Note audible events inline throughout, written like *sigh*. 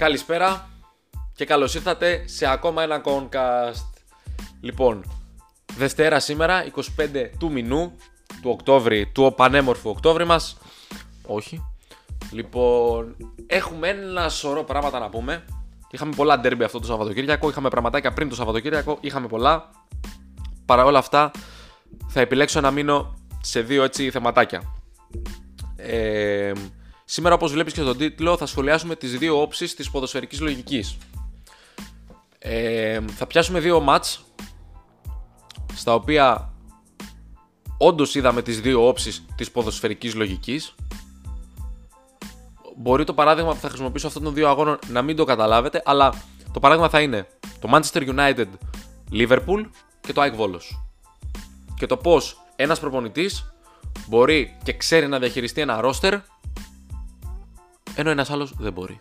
Καλησπέρα και καλώς ήρθατε σε ακόμα ένα Concast. Λοιπόν, Δευτέρα σήμερα, 25 του μηνού, του Οκτώβρη, του πανέμορφου Οκτώβρη μας. Όχι. Λοιπόν, έχουμε ένα σωρό πράγματα να πούμε. Είχαμε πολλά ντέρμπι αυτό το Σαββατοκύριακο, είχαμε πραγματάκια πριν το Σαββατοκύριακο, είχαμε πολλά. Παρά όλα αυτά, θα επιλέξω να μείνω σε δύο έτσι θεματάκια. Ε, σήμερα, όπως βλέπεις και στον τίτλο, θα σχολιάσουμε τις δύο όψεις της ποδοσφαιρικής λογικής. Ε, θα πιάσουμε δύο μάτς στα οποία όντως είδαμε τις δύο όψεις της ποδοσφαιρικής λογικής. Μπορεί το παράδειγμα που θα χρησιμοποιήσω αυτών των δύο αγώνων να μην το καταλάβετε, αλλά το παράδειγμα θα είναι το Manchester United Liverpool και το ΑΕΚ Volos. Και το πώς ένας προπονητής μπορεί και ξέρει να διαχειριστεί ένα roster ενώ ένας άλλος δεν μπορεί.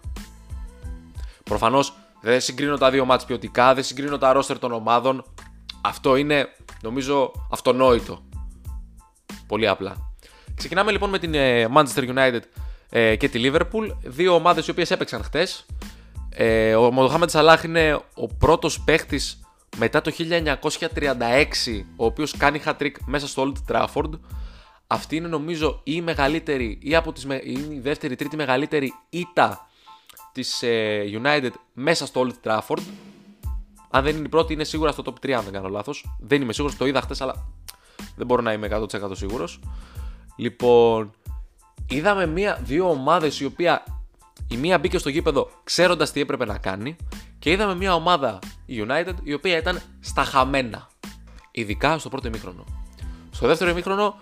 Προφανώς δεν συγκρίνω τα δύο μάτς ποιοτικά, δεν συγκρίνω τα roster των ομάδων. Αυτό είναι νομίζω αυτονόητο. Πολύ απλά. Ξεκινάμε λοιπόν με την ε, Manchester United ε, και τη Liverpool. Δύο ομάδες οι οποίες έπαιξαν χτες. Ε, ο Μοντοχάμεντ Σαλάχ είναι ο πρώτος παίχτης μετά το 1936 ο οποίος κάνει hat-trick μέσα στο Old Trafford. Αυτή είναι νομίζω η μεγαλύτερη ή από τις, είναι η δεύτερη, τρίτη μεγαλύτερη ήττα της ε, United μέσα στο Old Trafford. Αν δεν είναι η πρώτη, είναι σίγουρα στο top 3, αν δεν κάνω λάθος. Δεν είμαι σίγουρος, το είδα χτε, αλλά δεν μπορώ να είμαι 100% σίγουρος. Λοιπόν, είδαμε μία, δύο ομάδες η οποία η μία μπήκε στο γήπεδο ξέροντας τι έπρεπε να κάνει και είδαμε μία ομάδα, η United, η οποία ήταν στα χαμένα. Ειδικά στο πρώτο ημίχρονο. Στο δεύτερο ημίχρονο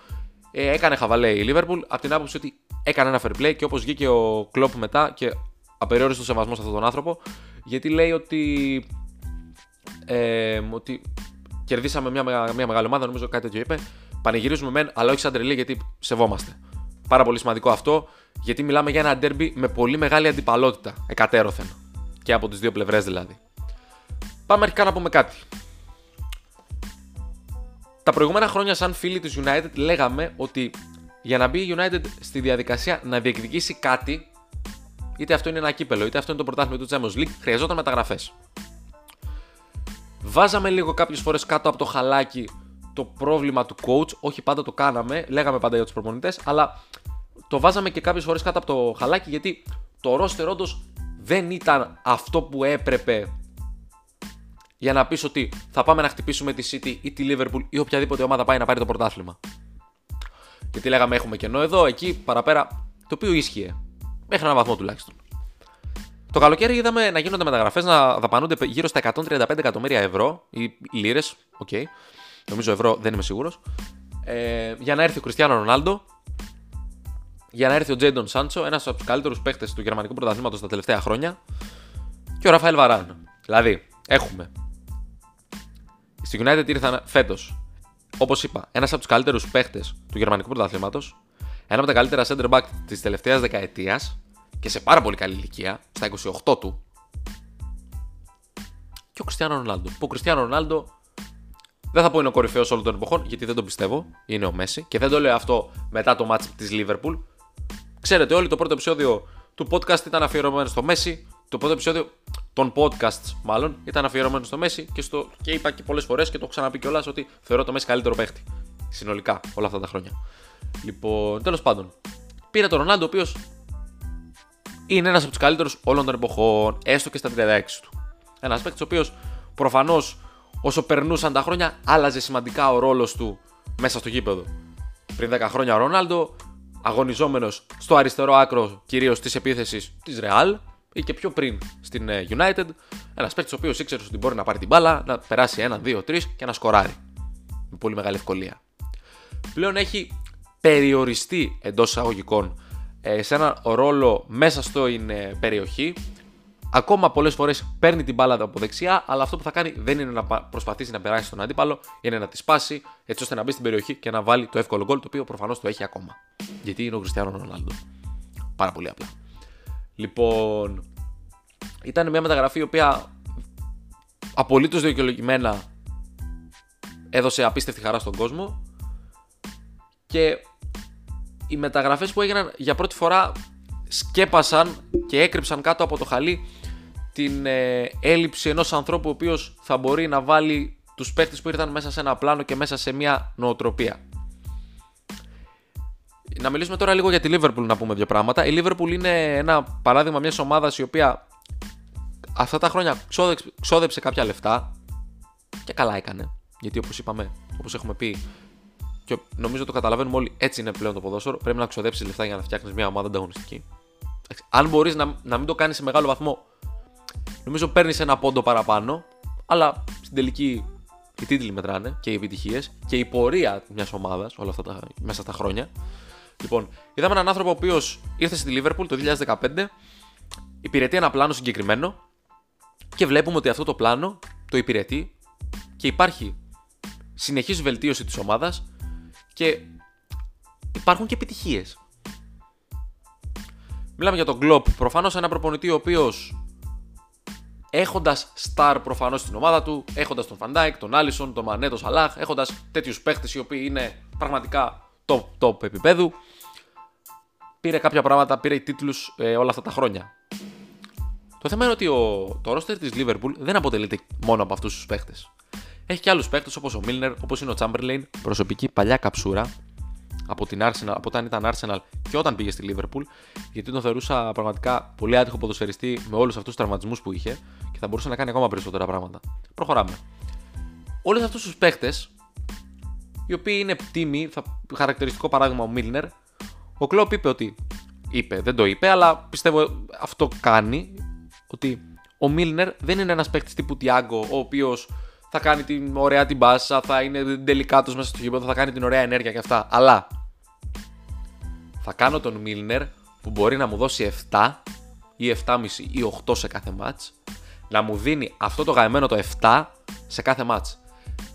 ε, έκανε χαβαλέ η Liverpool από την άποψη ότι έκανε ένα fair play και όπως βγήκε ο Κλόπ μετά και απεριόριστο σεβασμός σε αυτόν τον άνθρωπο, γιατί λέει ότι, ε, ότι κερδίσαμε μια, μια μεγάλη ομάδα, νομίζω κάτι τέτοιο είπε. Πανηγυρίζουμε μεν, αλλά όχι σαν τρελή γιατί σεβόμαστε. Πάρα πολύ σημαντικό αυτό, γιατί μιλάμε για ένα ντέρμπι με πολύ μεγάλη αντιπαλότητα, εκατέρωθεν. Και από τις δύο πλευρές δηλαδή. Πάμε αρχικά να πούμε κάτι. Τα προηγούμενα χρόνια, σαν φίλοι της United, λέγαμε ότι για να μπει η United στη διαδικασία να διεκδικήσει κάτι, είτε αυτό είναι ένα κύπελο, είτε αυτό είναι το πρωτάθλημα του Champions League, χρειαζόταν μεταγραφές. Βάζαμε λίγο κάποιες φορές κάτω από το χαλάκι το πρόβλημα του coach. Όχι πάντα το κάναμε, λέγαμε πάντα για τους προπονητές, αλλά το βάζαμε και κάποιες φορές κάτω από το χαλάκι γιατί το roster όντως δεν ήταν αυτό που έπρεπε για να πεις ότι θα πάμε να χτυπήσουμε τη City ή τη Liverpool ή οποιαδήποτε ομάδα πάει να πάρει το πρωτάθλημα. Γιατί λέγαμε έχουμε κενό εδώ, εκεί, παραπέρα, το οποίο ίσχυε. Μέχρι έναν βαθμό τουλάχιστον. Το καλοκαίρι είδαμε να γίνονται μεταγραφές να δαπανούνται γύρω στα 135 εκατομμύρια ευρώ ή λίρες. OK. Okay. Νομίζω ευρώ, δεν είμαι σίγουρος. Ε, για να έρθει ο Κριστιανό Ρονάλντο. Για να έρθει ο Τζέιντον Σάντσο, ένας από τους καλύτερους παίχτε του γερμανικού πρωταθλήματος τα τελευταία χρόνια. Και ο Ραφαέλ Βαράν. Δηλαδή, έχουμε. Στη United ήρθαν φέτος, όπως είπα, ένας από τους καλύτερους παίχτες του γερμανικού πρωταθλήματος. Ένα από τα καλύτερα center back της τελευταίας δεκαετίας και σε πάρα πολύ καλή ηλικία, στα 28 του. Και ο Κριστιανό Ρονάλντο. Που ο Κριστιανό Ρονάλντο δεν θα πω είναι ο κορυφαίος όλων των εποχών, γιατί δεν το πιστεύω. Είναι ο Μέση. Και δεν το λέω αυτό μετά το match της Liverpool. Ξέρετε όλοι, το πρώτο επεισόδιο του podcast ήταν αφιερωμένο στο Μέση. Το πρώτο επεισόδιο των podcasts, μάλλον, ήταν αφιερωμένο στο Μέση και, στο, και είπα και πολλές φορές και το έχω ξαναπεί κιόλας ότι θεωρώ το Μέση καλύτερο παίχτη. Συνολικά όλα αυτά τα χρόνια. Λοιπόν, τέλος πάντων. Πήρε τον Ρονάλντο, ο οποίος είναι ένας από τους καλύτερους όλων των εποχών, έστω και στα 36 του. Ένας παίκτης ο οποίος προφανώς όσο περνούσαν τα χρόνια άλλαζε σημαντικά ο ρόλος του μέσα στο γήπεδο. Πριν 10 χρόνια ο Ρονάλντο, αγωνιζόμενος στο αριστερό άκρο κυρίως της επίθεσης της Real ή και πιο πριν στην ε, United, ένας παίκτης ο οποίος ήξερε ότι μπορεί να πάρει την μπάλα, να περάσει ένα, δύο, τρεις και να σκοράρει. Με πολύ μεγάλη ευκολία. Πλέον έχει περιοριστεί εντός εισαγωγικών ε, σε ένα ρόλο μέσα στην ε, περιοχή. Ακόμα πολλές φορές παίρνει την μπάλα από δεξιά, αλλά αυτό που θα κάνει δεν είναι να προσπαθήσει να περάσει τον αντίπαλο, είναι να τη σπάσει έτσι ώστε να μπει στην περιοχή και να βάλει το εύκολο γκολ το οποίο προφανώς το έχει ακόμα. Γιατί είναι ο Κριστιανό Ρονάλντο. Πάρα πολύ απλά. Λοιπόν, ήταν μια μεταγραφή η οποία απολύτως δικαιολογημένα έδωσε απίστευτη χαρά στον κόσμο και οι μεταγραφές που έγιναν για πρώτη φορά σκέπασαν και έκρυψαν κάτω από το χαλί την ε, έλλειψη ενός ανθρώπου ο οποίος θα μπορεί να βάλει τους παίχτες που ήρθαν μέσα σε ένα πλάνο και μέσα σε μια νοοτροπία. Να μιλήσουμε τώρα λίγο για τη Liverpool να πούμε δύο πράγματα. Η Liverpool είναι ένα παράδειγμα μιας ομάδας η οποία αυτά τα χρόνια ξόδεψε κάποια λεφτά και καλά έκανε. Γιατί όπως είπαμε, όπως έχουμε πει και νομίζω το καταλαβαίνουμε όλοι, έτσι είναι πλέον το ποδόσφαιρο. Πρέπει να ξοδέψεις λεφτά για να φτιάχνεις μια ομάδα ανταγωνιστική. Αν μπορείς να, να μην το κάνεις σε μεγάλο βαθμό, νομίζω παίρνεις ένα πόντο παραπάνω, αλλά στην τελική οι τίτλοι μετράνε και οι επιτυχίες και η πορεία μιας ομάδας όλα αυτά τα, μέσα στα χρόνια. Λοιπόν, είδαμε έναν άνθρωπο ο οποίος ήρθε στη Λίβερπουλ το 2015, υπηρετεί ένα πλάνο συγκεκριμένο και βλέπουμε ότι αυτό το πλάνο το υπηρετεί και υπάρχει συνεχής βελτίωση της ομάδας και υπάρχουν και επιτυχίες. Μιλάμε για τον Κλοπ. Προφανώς ένα προπονητή ο οποίος έχοντας star προφανώς στην ομάδα του, έχοντας τον Φαντάικ, τον Άλισον, τον Μανέ, τον Σαλάχ, έχοντας τέτοιους παίχτες οι οποίοι είναι πραγματικά top, top επίπεδου, πήρε κάποια πράγματα, πήρε τίτλους ε, όλα αυτά τα χρόνια. Το θέμα είναι ότι ο, το roster της Liverpool δεν αποτελείται μόνο από αυτούς τους παίχτες. Έχει και άλλους παίκτε όπως ο Μίλνερ, όπως είναι ο Chamberlain, προσωπική παλιά καψούρα από, την Arsenal, από όταν ήταν Arsenal και όταν πήγε στη Liverpool, γιατί τον θεωρούσα πραγματικά πολύ άτυχο ποδοσφαιριστή με όλους αυτούς τους τραυματισμούς που είχε και θα μπορούσε να κάνει ακόμα περισσότερα πράγματα. Προχωράμε. Όλους αυτούς τους παίκτε, οι οποίοι είναι τίμοι, θα, χαρακτηριστικό παράδειγμα ο Μίλνερ, ο Κλόπ είπε ότι. Είπε, δεν το είπε, αλλά πιστεύω αυτό κάνει. Ότι ο Μίλνερ δεν είναι ένας παίκτης τύπου Τιάγκο, ο οποίος θα κάνει την ωραία την μπάσα, θα είναι τελικάτος μέσα στο γήπεδο, θα κάνει την ωραία ενέργεια και αυτά. Αλλά θα κάνω τον Μίλνερ που μπορεί να μου δώσει 7 ή 7,5 ή 8 σε κάθε μάτς να μου δίνει αυτό το γαμμένο το 7 σε κάθε μάτς.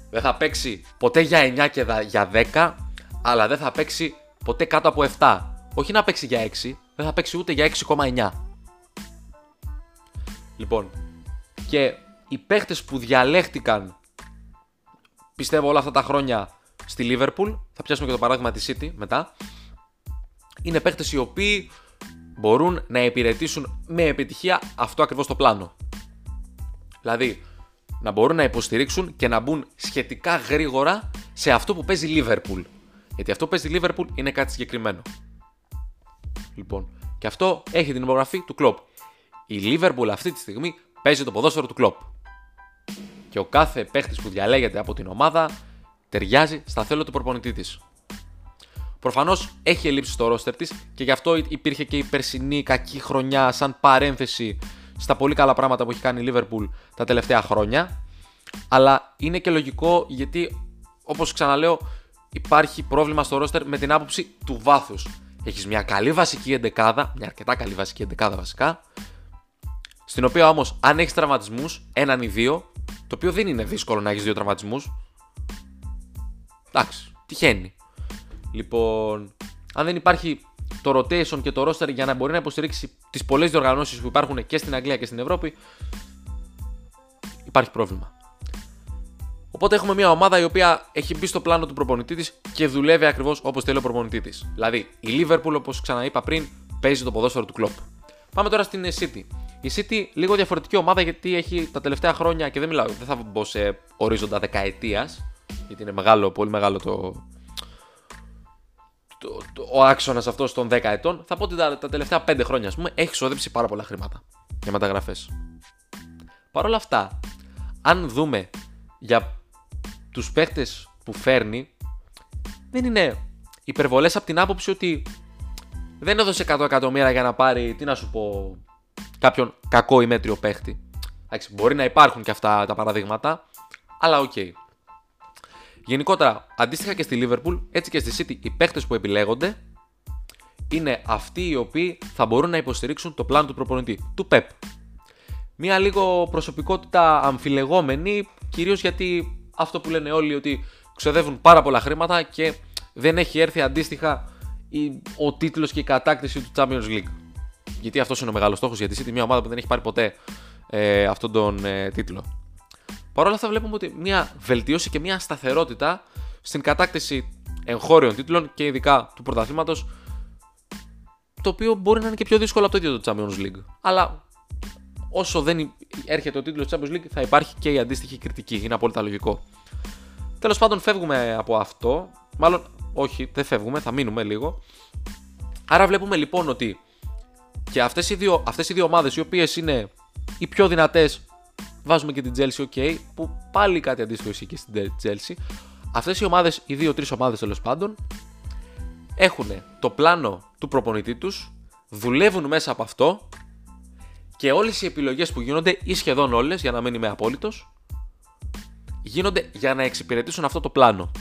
Δεν θα παίξει ποτέ για 9 και για 10, αλλά δεν θα παίξει ποτέ κάτω από 7. Όχι να παίξει για 6, δεν θα παίξει ούτε για 6,9. Λοιπόν, και οι παίχτες που διαλέχτηκαν πιστεύω όλα αυτά τα χρόνια στη Liverpool, θα πιάσουμε και το παράδειγμα της City μετά, είναι παίχτες οι οποίοι μπορούν να υπηρετήσουν με επιτυχία αυτό ακριβώς το πλάνο. Δηλαδή, να μπορούν να υποστηρίξουν και να μπουν σχετικά γρήγορα σε αυτό που παίζει Liverpool. Γιατί αυτό που παίζει Liverpool είναι κάτι συγκεκριμένο. Λοιπόν, και αυτό έχει την υπογραφή του Klopp. Η Liverpool αυτή τη στιγμή παίζει το ποδόσφαιρο του Klopp και ο κάθε παίχτης που διαλέγεται από την ομάδα ταιριάζει στα θέλω του προπονητή της. Προφανώς έχει ελλείψει στο ρόστερ της και γι' αυτό υπήρχε και η περσινή κακή χρονιά σαν παρένθεση στα πολύ καλά πράγματα που έχει κάνει η Liverpool τα τελευταία χρόνια. Αλλά είναι και λογικό γιατί, όπως ξαναλέω, υπάρχει πρόβλημα στο ρόστερ με την άποψη του βάθους. Έχεις μια καλή βασική εντεκάδα, μια αρκετά καλή βασική εντεκάδα βασικά, στην οποία όμως, αν έχεις τραυματισμούς, έναν ή δύο, το οποίο δεν είναι δύσκολο να έχεις δύο τραυματισμούς. Εντάξει, τυχαίνει. Λοιπόν, αν δεν υπάρχει το rotation και το roster για να μπορεί να υποστηρίξει τις πολλές διοργανώσεις που υπάρχουν και στην Αγγλία και στην Ευρώπη, υπάρχει πρόβλημα. Οπότε έχουμε μια ομάδα η οποία έχει μπει στο πλάνο του προπονητή της και δουλεύει ακριβώς όπως θέλει ο προπονητή της. Δηλαδή, η Liverpool, όπως ξαναείπα πριν, παίζει το ποδόσφαιρο του κλοπ. Πάμε τώρα στην City. Η City λίγο διαφορετική ομάδα γιατί έχει τα τελευταία χρόνια και δεν μιλάω, δεν θα μπω σε ορίζοντα δεκαετίας. Γιατί είναι μεγάλο, πολύ μεγάλο το, το, το, ο άξονας αυτός των 10 ετών. Θα πω ότι τα, τα τελευταία 5 χρόνια, ας πούμε, έχει ξοδέψει πάρα πολλά χρήματα για μεταγραφές. Παρ' όλα αυτά, αν δούμε για τους παίχτες που φέρνει, δεν είναι υπερβολές από την άποψη ότι δεν έδωσε 100 εκατομμύρια για να πάρει, τι να σου πω, κάποιον κακό ή μέτριο παίχτη. Εντάξει, μπορεί να υπάρχουν και αυτά τα παραδείγματα, αλλά OK. Okay. Γενικότερα, αντίστοιχα και στη Liverpool, έτσι και στη City, οι παίχτες που επιλέγονται είναι αυτοί οι οποίοι θα μπορούν να υποστηρίξουν το πλάνο του προπονητή, του Pep. Μία λίγο προσωπικότητα αμφιλεγόμενη, κυρίως γιατί αυτό που λένε όλοι ότι ξοδεύουν πάρα πολλά χρήματα και δεν έχει έρθει αντίστοιχα ο τίτλος και η κατάκτηση του Champions League. Γιατί αυτός είναι ο μεγάλος στόχος για τη City, μια ομάδα που δεν έχει πάρει ποτέ ε, αυτόν τον ε, τίτλο. Παρ' όλα αυτά, βλέπουμε ότι μια βελτίωση και μια σταθερότητα στην κατάκτηση εγχώριων τίτλων και ειδικά του πρωταθλήματος, το οποίο μπορεί να είναι και πιο δύσκολο από το ίδιο το Champions League. Αλλά όσο δεν έρχεται ο τίτλος Champions League, θα υπάρχει και η αντίστοιχη κριτική. Είναι απόλυτα λογικό. Τέλος πάντων, φεύγουμε από αυτό. Μάλλον, όχι, δεν φεύγουμε, θα μείνουμε λίγο. Άρα, βλέπουμε λοιπόν ότι και αυτές οι δύο, αυτές οι δύο ομάδες, οι οποίες είναι οι πιο δυνατές, βάζουμε και την Chelsea, OK, που πάλι κάτι αντίστοιχο ισχύει και στην Chelsea. Αυτές οι ομάδες, οι δύο-τρει ομάδες τέλος πάντων, έχουν το πλάνο του προπονητή τους, δουλεύουν μέσα από αυτό και όλες οι επιλογές που γίνονται ή σχεδόν όλες για να μην είμαι απόλυτος γίνονται για να εξυπηρετήσουν αυτό το πλάνο.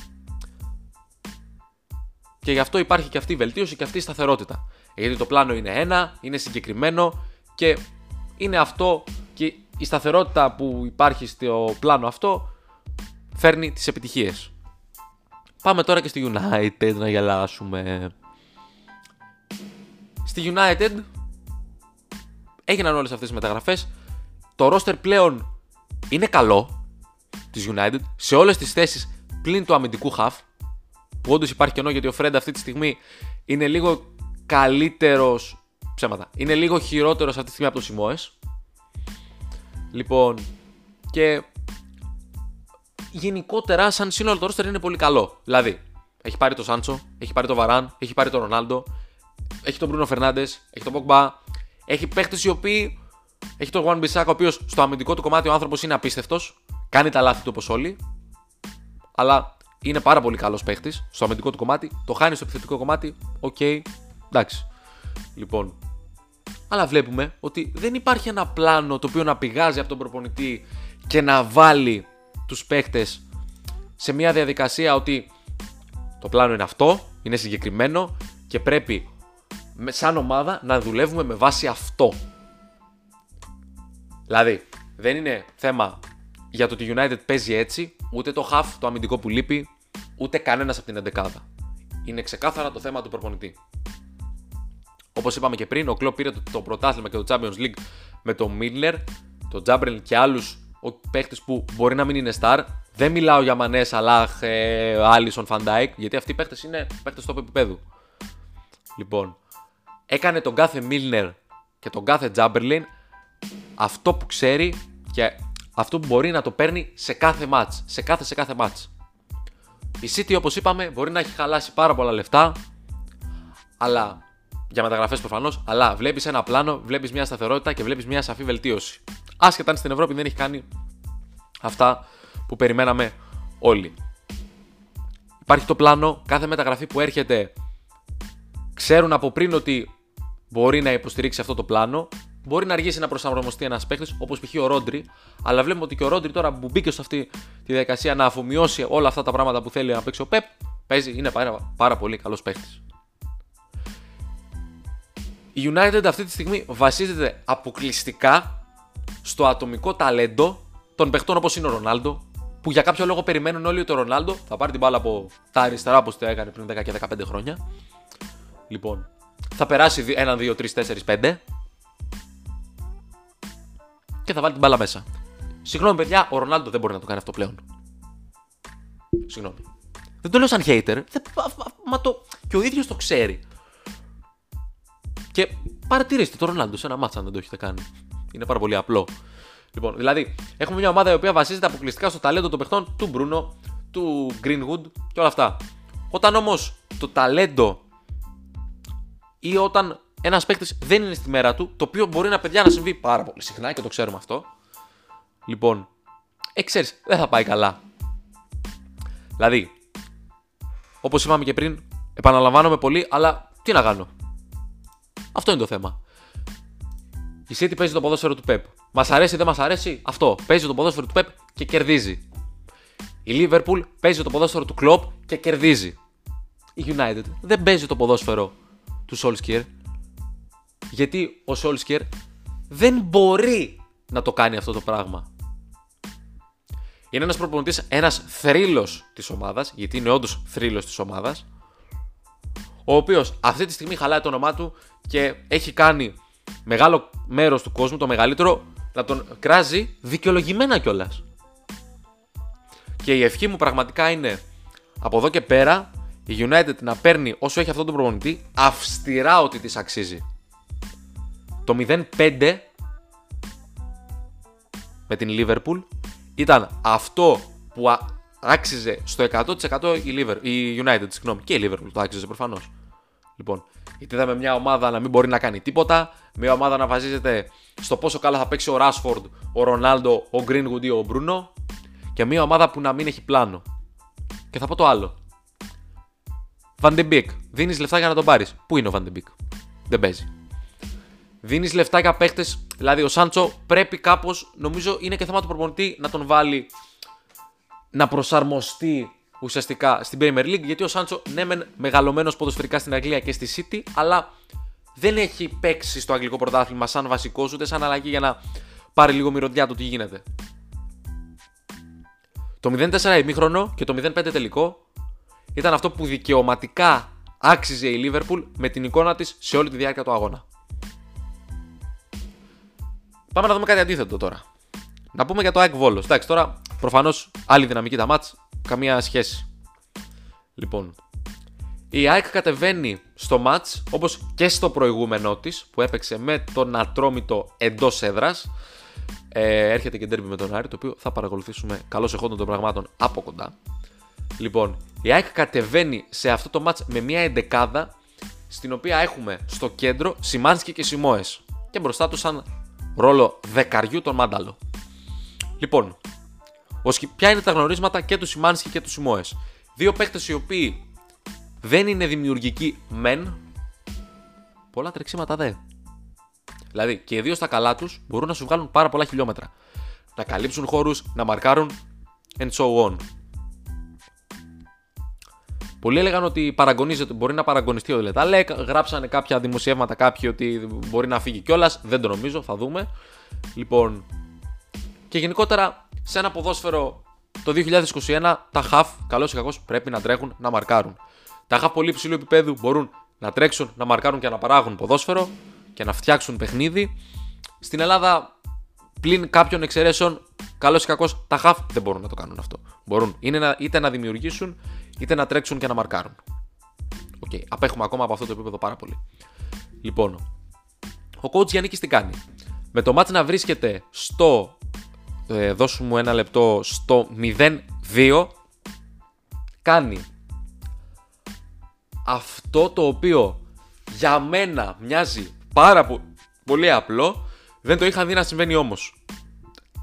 Και γι' αυτό υπάρχει και αυτή η βελτίωση και αυτή η σταθερότητα. Γιατί το πλάνο είναι ένα, είναι συγκεκριμένο και είναι αυτό και η σταθερότητα που υπάρχει στο πλάνο αυτό φέρνει τις επιτυχίες. Πάμε τώρα και στη United να γελάσουμε. Στη United έγιναν όλες αυτές τις μεταγραφές. Το roster πλέον είναι καλό της United σε όλες τις θέσεις πλην του αμυντικού half που όντως υπάρχει κενό γιατί ο Φρέντ αυτή τη στιγμή είναι λίγο καλύτερος ψέματα, είναι λίγο χειρότερος αυτή τη στιγμή από το Σιμόες λοιπόν και γενικότερα σαν σύνολο το roster είναι πολύ καλό δηλαδή έχει πάρει το Σάντσο, έχει πάρει το Βαράν, έχει πάρει το Ρονάλντο έχει τον Μπρούνο Φερνάντε, έχει τον Ποκμπά, έχει παίχτες οι οποίοι. Έχει τον Γουάν Μπισάκ, ο οποίος στο αμυντικό του κομμάτι ο άνθρωπος είναι απίστευτος. Κάνει τα λάθη του όπως όλοι. Αλλά είναι πάρα πολύ καλός παίχτης στο αμυντικό του κομμάτι. Το χάνει στο επιθετικό κομμάτι. OK, okay, εντάξει. Λοιπόν. Αλλά βλέπουμε ότι δεν υπάρχει ένα πλάνο το οποίο να πηγάζει από τον προπονητή και να βάλει τους παίχτες σε μια διαδικασία ότι το πλάνο είναι αυτό, είναι συγκεκριμένο και πρέπει σαν ομάδα να δουλεύουμε με βάση αυτό. Δηλαδή, δεν είναι θέμα για το ότι η United παίζει έτσι, ούτε το half, το αμυντικό που λείπει, ούτε κανένας από την 11 Είναι ξεκάθαρα το θέμα του προπονητή. Όπως είπαμε και πριν, ο Κλοπ πήρε το, το πρωτάθλημα και το Champions League με τον Μίλνερ, τον Τσάμπερλεϊν και άλλους παίχτες που μπορεί να μην είναι star. Δεν μιλάω για Μανέ, Σαλάχ, Άλισον, Φαντάικ, γιατί αυτοί οι παίχτες είναι παίχτες στο επίπεδο. Λοιπόν, έκανε τον κάθε Μίλνερ και τον κάθε Τζάμπερλιν αυτό που ξέρει και αυτό που μπορεί να το παίρνει σε κάθε μάτς, σε κάθε σε κάθε μάτς. Η City όπως είπαμε μπορεί να έχει χαλάσει πάρα πολλά λεφτά, αλλά για μεταγραφές προφανώς, αλλά βλέπεις ένα πλάνο, βλέπεις μια σταθερότητα και βλέπεις μια σαφή βελτίωση. Άσχετα αν στην Ευρώπη δεν έχει κάνει αυτά που περιμέναμε όλοι. Υπάρχει το πλάνο, κάθε μεταγραφή που έρχεται ξέρουν από πριν ότι μπορεί να υποστηρίξει αυτό το πλάνο. Μπορεί να αργήσει να προσαρμοστεί ένας παίκτης όπως π.χ. ο Ρόντρι, αλλά βλέπουμε ότι και ο Ρόντρι τώρα που μπήκε σε αυτή τη διαδικασία να αφομοιώσει όλα αυτά τα πράγματα που θέλει να παίξει ο Πεπ, παίζει, είναι πάρα, πάρα πολύ καλός παίκτης. Η United αυτή τη στιγμή βασίζεται αποκλειστικά στο ατομικό ταλέντο των παιχτών όπως είναι ο Ρονάλντο, που για κάποιο λόγο περιμένουν όλοι ότι ο Ρονάλντο θα πάρει την μπάλα από τα αριστερά όπως το έκανε πριν 10 και 15 χρόνια. Λοιπόν, θα περάσει 1, 2, 3, 4, 5 και θα βάλει την μπάλα μέσα. Συγγνώμη, παιδιά, ο Ρονάλντο δεν μπορεί να το κάνει αυτό πλέον. Συγγνώμη. Δεν το λέω σαν hater. μα το... Και ο ίδιος το ξέρει. Και παρατηρήστε το Ρονάλντο σε ένα μάτσα αν δεν το έχετε κάνει. Είναι πάρα πολύ απλό. Λοιπόν, δηλαδή, έχουμε μια ομάδα η οποία βασίζεται αποκλειστικά στο ταλέντο των παιχτών του Μπρούνο, του Greenwood και όλα αυτά. Όταν όμως το ταλέντο ή όταν ένας παίκτης δεν είναι στη μέρα του, το οποίο μπορεί να παιδιά να συμβεί πάρα πολύ συχνά και το ξέρουμε αυτό. Λοιπόν, ε, ξέρεις, δεν θα πάει καλά. Δηλαδή, όπως είπαμε και πριν, επαναλαμβάνομαι πολύ, αλλά τι να κάνω. Αυτό είναι το θέμα. Η City παίζει το ποδόσφαιρο του Pep. Μας αρέσει ή δεν μας αρέσει, αυτό. Παίζει το ποδόσφαιρο του Pep και κερδίζει. Η Liverpool παίζει το ποδόσφαιρο του Klopp και κερδίζει. Η United δεν παίζει το ποδόσφαιρο του Solskjaer. Γιατί ο Solskjaer δεν μπορεί να το κάνει αυτό το πράγμα. Είναι ένας προπονητής, ένας θρύλος της ομάδας, γιατί είναι όντως θρύλος της ομάδας, ο οποίος αυτή τη στιγμή χαλάει το όνομά του και έχει κάνει μεγάλο μέρος του κόσμου, το μεγαλύτερο, να τον κράζει δικαιολογημένα κιόλας. Και η ευχή μου πραγματικά είναι από εδώ και πέρα η United να παίρνει όσο έχει αυτόν τον προπονητή αυστηρά ότι της αξίζει. Το 0-5 με την Liverpool ήταν αυτό που άξιζε στο 100% η, Liverpool, η United, συγγνώμη, και η Liverpool το άξιζε προφανώς. Λοιπόν, γιατί είδαμε μια ομάδα να μην μπορεί να κάνει τίποτα, μια ομάδα να βασίζεται στο πόσο καλά θα παίξει ο Rashford, ο Ρονάλντο, ο Greenwood ή ο Bruno και μια ομάδα που να μην έχει πλάνο. Και θα πω το άλλο. Van de Beek, δίνεις λεφτά για να τον πάρεις. Πού είναι ο Van de Beek, δεν παίζει. Δίνεις λεφτά για παίχτε, δηλαδή ο Σάντσο πρέπει κάπως, νομίζω είναι και θέμα του προπονητή να τον βάλει να προσαρμοστεί ουσιαστικά στην Premier League. Γιατί ο Σάντσο, ναι, μεν μεγαλωμένος ποδοσφαιρικά στην Αγγλία και στη City, αλλά δεν έχει παίξει στο αγγλικό πρωτάθλημα σαν βασικός ούτε σαν αλλαγή για να πάρει λίγο μυρωδιά του τι γίνεται. Το 0-4 ημίχρονο και το 0-5 τελικό ήταν αυτό που δικαιωματικά άξιζε η Liverpool με την εικόνα της σε όλη τη διάρκεια του αγώνα. Πάμε να δούμε κάτι αντίθετο τώρα. Να πούμε για το ΑΕΚ Βόλος. Εντάξει, τώρα προφανώς άλλη δυναμική τα μάτς, καμία σχέση. Λοιπόν, η ΑΕΚ κατεβαίνει στο μάτς όπως και στο προηγούμενό της που έπαιξε με τον Ατρόμητο εντός έδρας. Ε, έρχεται και ντέρμπι με τον Άρη το οποίο θα παρακολουθήσουμε καλώς εχόντων των πραγμάτων από κοντά. Λοιπόν, η ΑΕΚ κατεβαίνει σε αυτό το μάτς με μια εντεκάδα στην οποία έχουμε στο κέντρο Σιμάνσκι και Σιμόες και μπροστά τους σαν ρόλο δεκαριού τον Μάνταλο. Λοιπόν, ποια είναι τα γνωρίσματα και του Σιμάνσκι και του Σιμόες. Δύο παίκτες οι οποίοι δεν είναι δημιουργικοί μεν, πολλά τρεξίματα δε. Δηλαδή και οι δύο στα καλά τους μπορούν να σου βγάλουν πάρα πολλά χιλιόμετρα. Να καλύψουν χώρους, να μαρκάρουν and so on. Πολλοί έλεγαν ότι παραγωνίζεται, μπορεί να παραγωνιστεί ο Λεταλέκ. Γράψανε κάποια δημοσιεύματα κάποιοι ότι μπορεί να φύγει κιόλας. Δεν το νομίζω, θα δούμε. Λοιπόν, και γενικότερα σε ένα ποδόσφαιρο το 2021 τα half, καλός ή κακός, πρέπει να τρέχουν να μαρκάρουν. Τα half πολύ ψηλού επίπεδου μπορούν να τρέξουν, να μαρκάρουν και να παράγουν ποδόσφαιρο και να φτιάξουν παιχνίδι. Στην Ελλάδα, πλην κάποιων εξαιρέσεων, καλός ή κακός, τα half δεν μπορούν να το κάνουν αυτό. Μπορούν είτε να δημιουργήσουν είτε να τρέξουν και να μαρκάρουν. OK, okay. απέχουμε ακόμα από αυτό το επίπεδο πάρα πολύ. Λοιπόν, ο coach Γιάννη τι κάνει; Με το ματς να βρίσκεται στο, ε, δώσου μου ένα λεπτό, στο 0-2, κάνει αυτό το οποίο για μένα μοιάζει πάρα πολύ απλό, δεν το είχα δει να συμβαίνει όμως.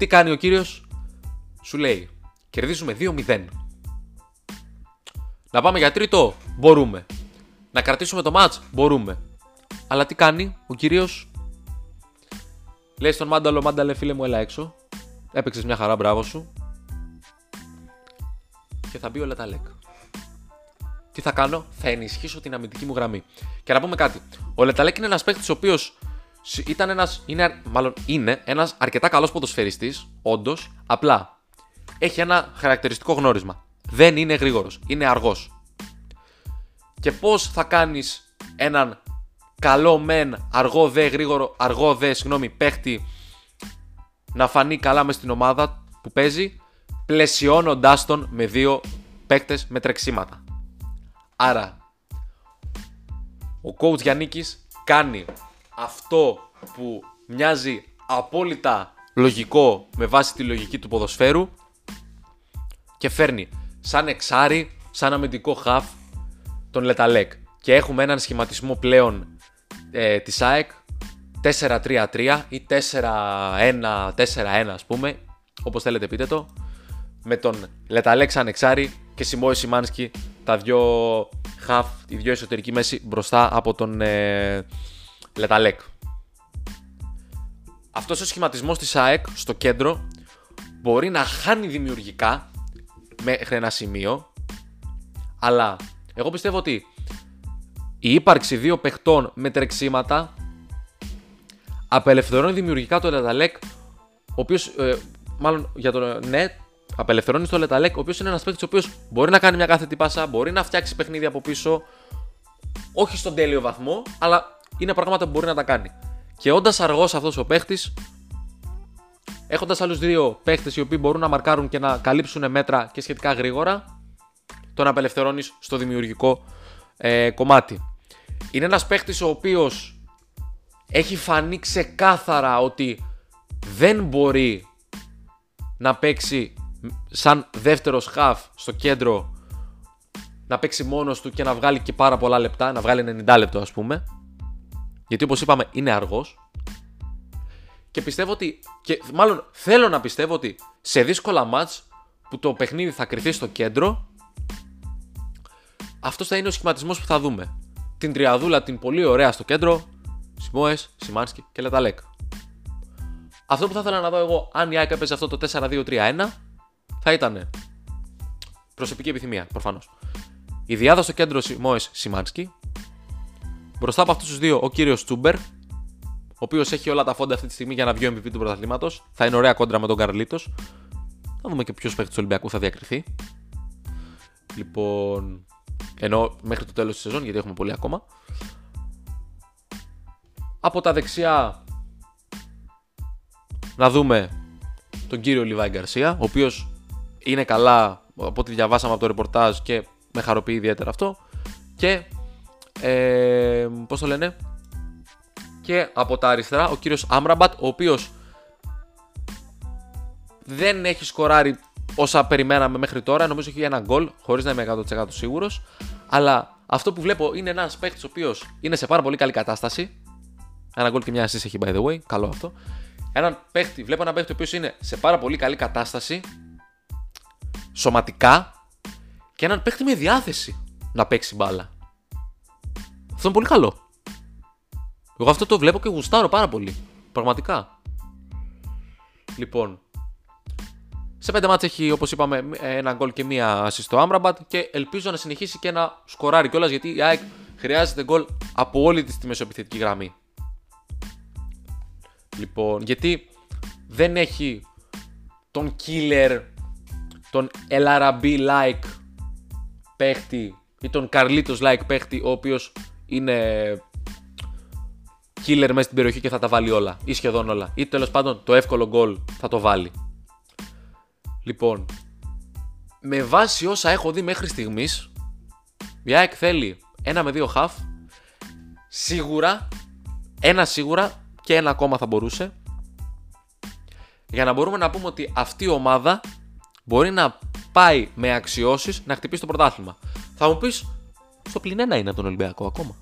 Τι κάνει ο κύριος, σου λέει, κερδίζουμε 2-0. Να πάμε για τρίτο, μπορούμε. Να κρατήσουμε το match, μπορούμε. Αλλά τι κάνει ο κύριος; Λέει στον Μάνταλο, Μάνταλε φίλε μου, έλα έξω. Έπαιξες μια χαρά, μπράβο σου. Και θα μπει ο Λεταλέκ. Τι θα κάνω, θα ενισχύσω την αμυντική μου γραμμή. Και να πούμε κάτι. Ο Λεταλέκ είναι ένας παίκτης ο οποίος ήταν ένα. Είναι, μάλλον είναι ένας αρκετά καλός ποδοσφαιριστής, όντως. Απλά έχει ένα χαρακτηριστικό γνώρισμα δεν είναι γρήγορος, είναι αργός. Και πώς θα κάνεις έναν καλό μεν, αργό δε, γρήγορο, αργό δε, συγγνώμη, παίχτη να φανεί καλά μες στην ομάδα που παίζει, πλαισιώνοντάς τον με δύο παίκτες με τρεξίματα. Άρα, ο coach Γιάννικης κάνει αυτό που μοιάζει απόλυτα λογικό με βάση τη λογική του ποδοσφαίρου και φέρνει σαν εξάρι, σαν αμυντικό χαφ τον Λεταλέκ. Και έχουμε έναν σχηματισμό πλέον ε, της ΑΕΚ 4-3-3 ή 4-1-4-1 ας πούμε, όπως θέλετε πείτε το, με τον Λεταλέκ σαν εξάρι και Σιμόη Σιμάνσκι τα δυο χαφ, οι δυο εσωτερική μέση μπροστά από τον ε, Λεταλέκ. Αυτός ο σχηματισμός της ΑΕΚ στο κέντρο μπορεί να χάνει δημιουργικά μέχρι ένα σημείο. Αλλά εγώ πιστεύω ότι η ύπαρξη δύο παιχτών με τρεξίματα απελευθερώνει δημιουργικά το Λεταλέκ, ο οποίος. Ε, μάλλον για το ναι, απελευθερώνει το Λεταλέκ, ο οποίος είναι ένας παίκτης ο οποίος μπορεί να κάνει μια κάθετη πάσα, μπορεί να φτιάξει παιχνίδι από πίσω. Όχι στον τέλειο βαθμό, αλλά είναι πράγματα που μπορεί να τα κάνει. Και όντας αργός αυτός ο παίχτης, Έχοντας άλλους δύο παίχτες οι οποίοι μπορούν να μαρκάρουν και να καλύψουν μέτρα και σχετικά γρήγορα, τον απελευθερώνεις στο δημιουργικό ε, κομμάτι. Είναι ένας παίχτης ο οποίος έχει φανεί ξεκάθαρα ότι δεν μπορεί να παίξει σαν δεύτερος χαφ στο κέντρο να παίξει μόνος του και να βγάλει και πάρα πολλά λεπτά, να βγάλει 90 λεπτό ας πούμε. Γιατί όπως είπαμε είναι αργός. Και πιστεύω ότι, και μάλλον θέλω να πιστεύω ότι σε δύσκολα μάτς που το παιχνίδι θα κρυθεί στο κέντρο, αυτός θα είναι ο σχηματισμός που θα δούμε. Την τριαδούλα την πολύ ωραία στο κέντρο, Σιμόες, Σιμάνσκι και Λεταλέκ. Αυτό που θα ήθελα να δω εγώ, αν η ΑΕΚ έπαιζε αυτό το 4-2-3-1, θα ήταν προσωπική επιθυμία προφανώς. Η διάδα στο κέντρο Σιμόε Σιμάνσκι. Μπροστά από αυτούς τους δύο ο κύριος Τσούμπερ, ο οποίος έχει όλα τα φόντα αυτή τη στιγμή για να βγει ο MVP του πρωταθλήματος. Θα είναι ωραία κόντρα με τον Καρλίτος. Θα δούμε και ποιος παίχτη του Ολυμπιακού θα διακριθεί. Λοιπόν, ενώ μέχρι το τέλος της σεζόν, γιατί έχουμε πολύ ακόμα. Από τα δεξιά να δούμε τον κύριο Λιβάη Γκαρσία, ο οποίος είναι καλά από ό,τι διαβάσαμε από το ρεπορτάζ και με χαροποιεί ιδιαίτερα αυτό. Και ε, πώς το λένε; Και από τα αριστερά ο κύριος Άμραμπατ ο οποίος δεν έχει σκοράρει όσα περιμέναμε μέχρι τώρα. Νομίζω έχει ένα γκολ χωρίς να είμαι 100% σίγουρος. Αλλά αυτό που βλέπω είναι ένας παίχτης ο οποίος είναι σε πάρα πολύ καλή κατάσταση. Ένα γκολ και μια assist έχει by the way. Καλό αυτό. Έναν παίχτη, βλέπω έναν παίχτη ο οποίος είναι σε πάρα πολύ καλή κατάσταση σωματικά και έναν παίχτη με διάθεση να παίξει μπάλα. Αυτό είναι πολύ καλό. Εγώ αυτό το βλέπω και γουστάρω πάρα πολύ. Πραγματικά. Λοιπόν, σε πέντε μάτς έχει, όπως είπαμε, ένα γκολ και μία assist στο Amrabat και ελπίζω να συνεχίσει και να σκοράρει κιόλας γιατί η ΑΕΚ χρειάζεται γκολ από όλη της μεσοεπιθετική γραμμή. Λοιπόν, γιατί δεν έχει τον killer, τον LRB-like παίχτη ή τον Carlitos-like παίχτη ο οποίος είναι killer μέσα στην περιοχή και θα τα βάλει όλα ή σχεδόν όλα ή τέλος πάντων το εύκολο γκολ θα το βάλει. Λοιπόν, με βάση όσα έχω δει μέχρι στιγμής η ΑΕΚ θέλει ένα με δύο χαφ σίγουρα, ένα σίγουρα και ένα ακόμα θα μπορούσε για να μπορούμε να πούμε ότι αυτή η ομάδα μπορεί να πάει με αξιώσεις να χτυπήσει το πρωτάθλημα. Θα μου πεις, στο πλην ένα είναι από τον Ολυμπιακό ακόμα.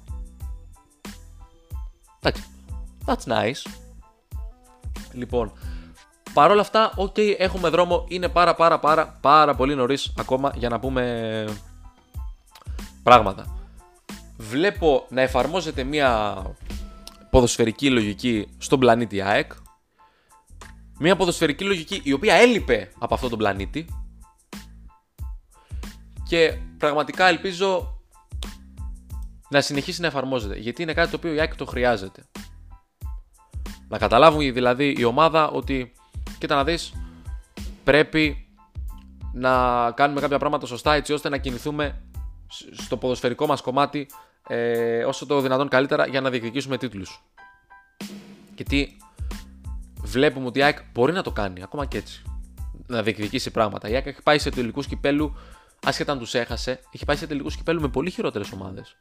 Εντάξει, that's nice. Λοιπόν, παρόλα αυτά, ok, έχουμε δρόμο, είναι πάρα πάρα πάρα πάρα πολύ νωρίς ακόμα για να πούμε πράγματα. Βλέπω να εφαρμόζεται μια ποδοσφαιρική λογική στον πλανήτη ΑΕΚ. Μια ποδοσφαιρική λογική η οποία έλειπε από αυτόν τον πλανήτη. Και πραγματικά ελπίζω να συνεχίσει να εφαρμόζεται. Γιατί είναι κάτι το οποίο η ΑΕΚ το χρειάζεται. Να καταλάβουν δηλαδή η ομάδα ότι κοίτα να δεις πρέπει να κάνουμε κάποια πράγματα σωστά έτσι ώστε να κινηθούμε στο ποδοσφαιρικό μας κομμάτι ε, όσο το δυνατόν καλύτερα για να διεκδικήσουμε τίτλους. Γιατί βλέπουμε ότι η ΑΕΚ μπορεί να το κάνει ακόμα και έτσι. Να διεκδικήσει πράγματα. Η ΑΕΚ έχει πάει σε τελικού κυπέλου, άσχετα αν τους έχασε, έχει πάει σε τελικού κυπέλου με πολύ χειρότερες ομάδες.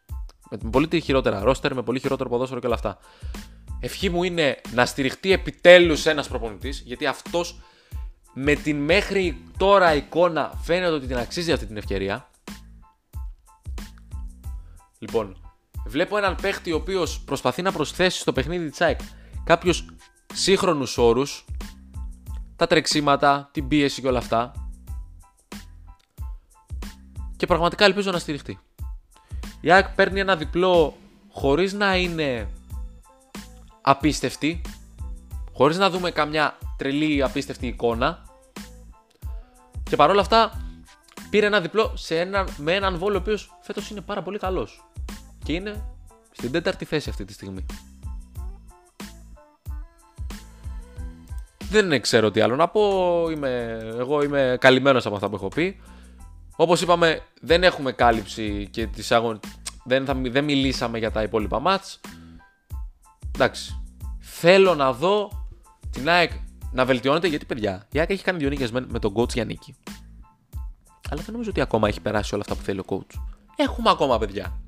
Με πολύ χειρότερα ρόστερ, με πολύ χειρότερο ποδόσφαιρο και όλα αυτά. Ευχή μου είναι να στηριχτεί επιτέλους ένας προπονητής, γιατί αυτός με την μέχρι τώρα εικόνα φαίνεται ότι την αξίζει αυτή την ευκαιρία. Λοιπόν, βλέπω έναν παίχτη ο οποίος προσπαθεί να προσθέσει στο παιχνίδι της ΑΕΚ κάποιους σύγχρονους όρους, τα τρεξίματα, την πίεση και όλα αυτά. Και πραγματικά ελπίζω να στηριχτεί. Η ΑΕΚ παίρνει ένα διπλό χωρίς να είναι απίστευτη, χωρίς να δούμε καμιά τρελή απίστευτη εικόνα και παρόλα αυτά πήρε ένα διπλό σε ένα, με έναν βόλο ο οποίος φέτος είναι πάρα πολύ καλός και είναι στην τέταρτη θέση αυτή τη στιγμή. Δεν ξέρω τι άλλο να πω. Είμαι, εγώ είμαι καλυμμένος από αυτά που έχω πει. Όπως είπαμε, δεν έχουμε κάλυψη και τις αγων... δεν, θα, δεν μιλήσαμε για τα υπόλοιπα μάτς. Εντάξει. Θέλω να δω την ΑΕΚ να βελτιώνεται γιατί, παιδιά, η ΑΕΚ έχει κάνει δύο νίκες με, τον coach Γιάννικη. Αλλά δεν νομίζω ότι ακόμα έχει περάσει όλα αυτά που θέλει ο coach. Έχουμε ακόμα, παιδιά.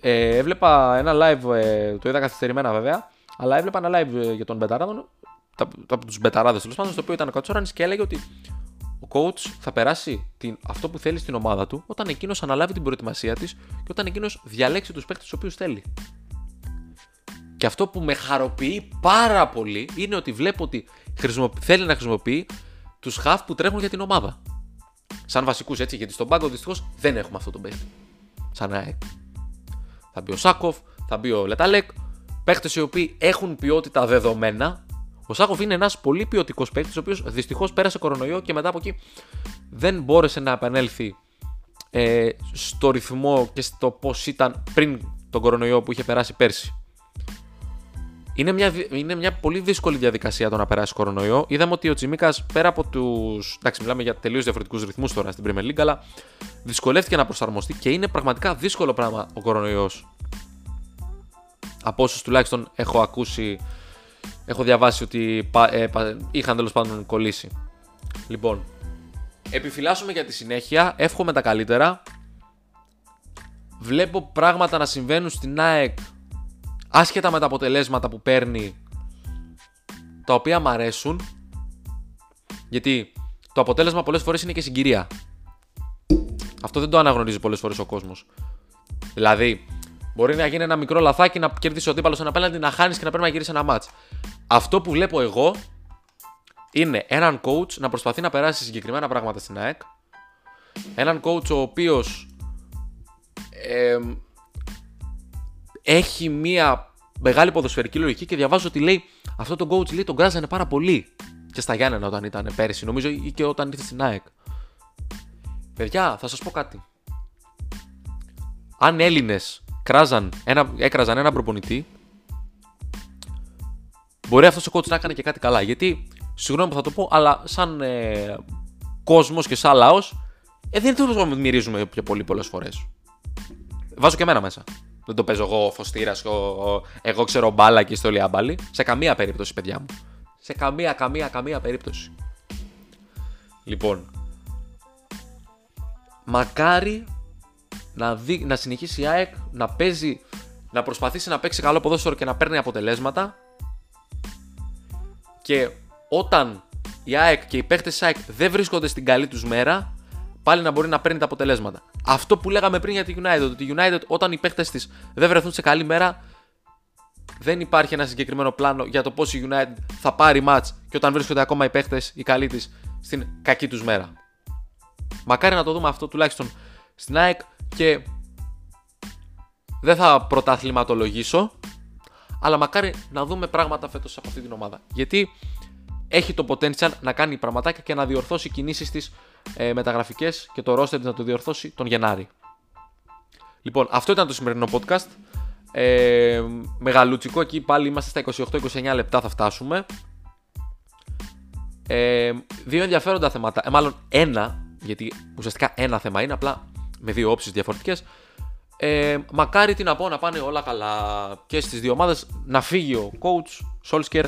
Ε, έβλεπα ένα live, ε, το είδα καθυστερημένα βέβαια, αλλά έβλεπα ένα live ε, για τον Μπεταράδον από τους μπεταράδες τέλος πάντων, στο οποίο ήταν ο Κατσόρανης και έλεγε ότι ο coach θα περάσει την, αυτό που θέλει στην ομάδα του όταν εκείνος αναλάβει την προετοιμασία της και όταν εκείνος διαλέξει τους παίκτες τους οποίους θέλει. Και αυτό που με χαροποιεί πάρα πολύ είναι ότι βλέπω ότι θέλει να χρησιμοποιεί τους χαφ που τρέχουν για την ομάδα. Σαν βασικούς έτσι, γιατί στον πάγκο δυστυχώς δεν έχουμε αυτό το παίκτη. Σαν ΑΕΚ. Θα μπει ο Σάκοφ, θα μπει ο Λεταλέκ. Παίχτε οι οποίοι έχουν ποιότητα δεδομένα. Ο Σάκοφ είναι ένας πολύ ποιοτικός παίκτης, ο οποίος δυστυχώς πέρασε κορονοϊό και μετά από εκεί δεν μπόρεσε να επανέλθει ε, στο ρυθμό και στο πώς ήταν πριν τον κορονοϊό που είχε περάσει πέρσι. Είναι μια, είναι μια πολύ δύσκολη διαδικασία το να περάσει κορονοϊό. Είδαμε ότι ο Τσιμίκας πέρα από τους. Εντάξει, μιλάμε για τελείως διαφορετικούς ρυθμούς τώρα στην Premier League, αλλά δυσκολεύτηκε να προσαρμοστεί και είναι πραγματικά δύσκολο πράγμα ο κορονοϊός. Από όσους τουλάχιστον έχω ακούσει, έχω διαβάσει ότι ε, είχαν τέλος πάντων κολλήσει. Λοιπόν, επιφυλάσσουμε για τη συνέχεια. Εύχομαι τα καλύτερα. Βλέπω πράγματα να συμβαίνουν στην ΑΕΚ άσχετα με τα αποτελέσματα που παίρνει, τα οποία μ' αρέσουν, γιατί το αποτέλεσμα πολλές φορές είναι και συγκυρία. Αυτό δεν το αναγνωρίζει πολλές φορές ο κόσμος. Δηλαδή, μπορεί να γίνει ένα μικρό λαθάκι να κερδίσει ο αντίπαλος ένα απέναντι, να χάνεις και να πρέπει να γυρίσει ένα μάτ. Αυτό που βλέπω εγώ είναι έναν coach να προσπαθεί να περάσει συγκεκριμένα πράγματα στην ΑΕΚ. Έναν coach ο οποίος έχει μία μεγάλη ποδοσφαιρική λογική και διαβάζω ότι λέει αυτό το coach λέει τον κράζανε πάρα πολύ και στα Γιάννενα όταν ήταν πέρυσι, νομίζω ή και όταν ήρθε στην ΑΕΚ. Παιδιά, θα σας πω κάτι. Αν Έλληνε ένα, έκραζαν έναν προπονητή, μπορεί αυτός ο coach να έκανε και κάτι καλά. Γιατί, συγγνώμη που θα το πω, αλλά σαν ε, κόσμος και σαν λαός, ε, δεν είναι το να μυρίζουμε πιο πολύ πολλές φορές. Βάζω και εμένα μέσα. Δεν το παίζω εγώ φωστήρας, εγώ, εγώ ξέρω μπάλα και στο λιάμπαλι. Σε καμία περίπτωση, παιδιά μου. Σε καμία, καμία, καμία περίπτωση. Λοιπόν, μακάρι να, δει, να συνεχίσει η ΑΕΚ να παίζει, να προσπαθήσει να παίξει καλό ποδόσφαιρο και να παίρνει αποτελέσματα. Και όταν η ΑΕΚ και οι παίχτε της ΑΕΚ δεν βρίσκονται στην καλή τους μέρα, πάλι να μπορεί να παίρνει τα αποτελέσματα. Αυτό που λέγαμε πριν για τη United, ότι η United όταν οι παίχτε της δεν βρεθούν σε καλή μέρα, δεν υπάρχει ένα συγκεκριμένο πλάνο για το πώς η United θα πάρει match και όταν βρίσκονται ακόμα οι παίχτε, οι καλοί της, στην κακή τους μέρα. Μακάρι να το δούμε αυτό τουλάχιστον στην ΑΕΚ και δεν θα πρωταθληματολογήσω, αλλά μακάρι να δούμε πράγματα φέτος από αυτή την ομάδα. Γιατί έχει το potential να κάνει πραγματάκια και να διορθώσει κινήσεις της ε, μεταγραφικές και το roster να το διορθώσει τον Γενάρη. Λοιπόν, αυτό ήταν το σημερινό podcast. Ε, μεγαλούτσικο, εκεί πάλι είμαστε στα 28-29 λεπτά θα φτάσουμε. Ε, δύο ενδιαφέροντα θέματα, ε, μάλλον ένα, γιατί ουσιαστικά ένα θέμα είναι, απλά με δύο όψεις διαφορετικές. Ε, μακάρι τι να πω να πάνε όλα καλά και στις δύο ομάδες, να φύγει ο coach Solskjaer,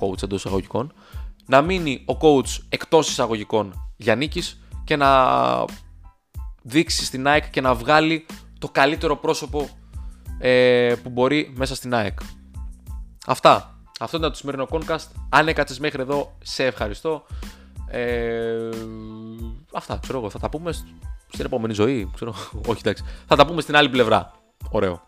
coach εντός εισαγωγικών, να μείνει ο coach εκτός εισαγωγικών Γιάννικης και να δείξει στην ΑΕΚ και να βγάλει το καλύτερο πρόσωπο ε, που μπορεί μέσα στην ΑΕΚ. Αυτά. Αυτό ήταν το σημερινό Concast. Αν έκατσε μέχρι εδώ, σε ευχαριστώ. Ε, αυτά, ξέρω εγώ. Θα τα πούμε στην επόμενη ζωή. Ξέρω, *laughs* όχι, εντάξει. Θα τα πούμε στην άλλη πλευρά. Ωραίο.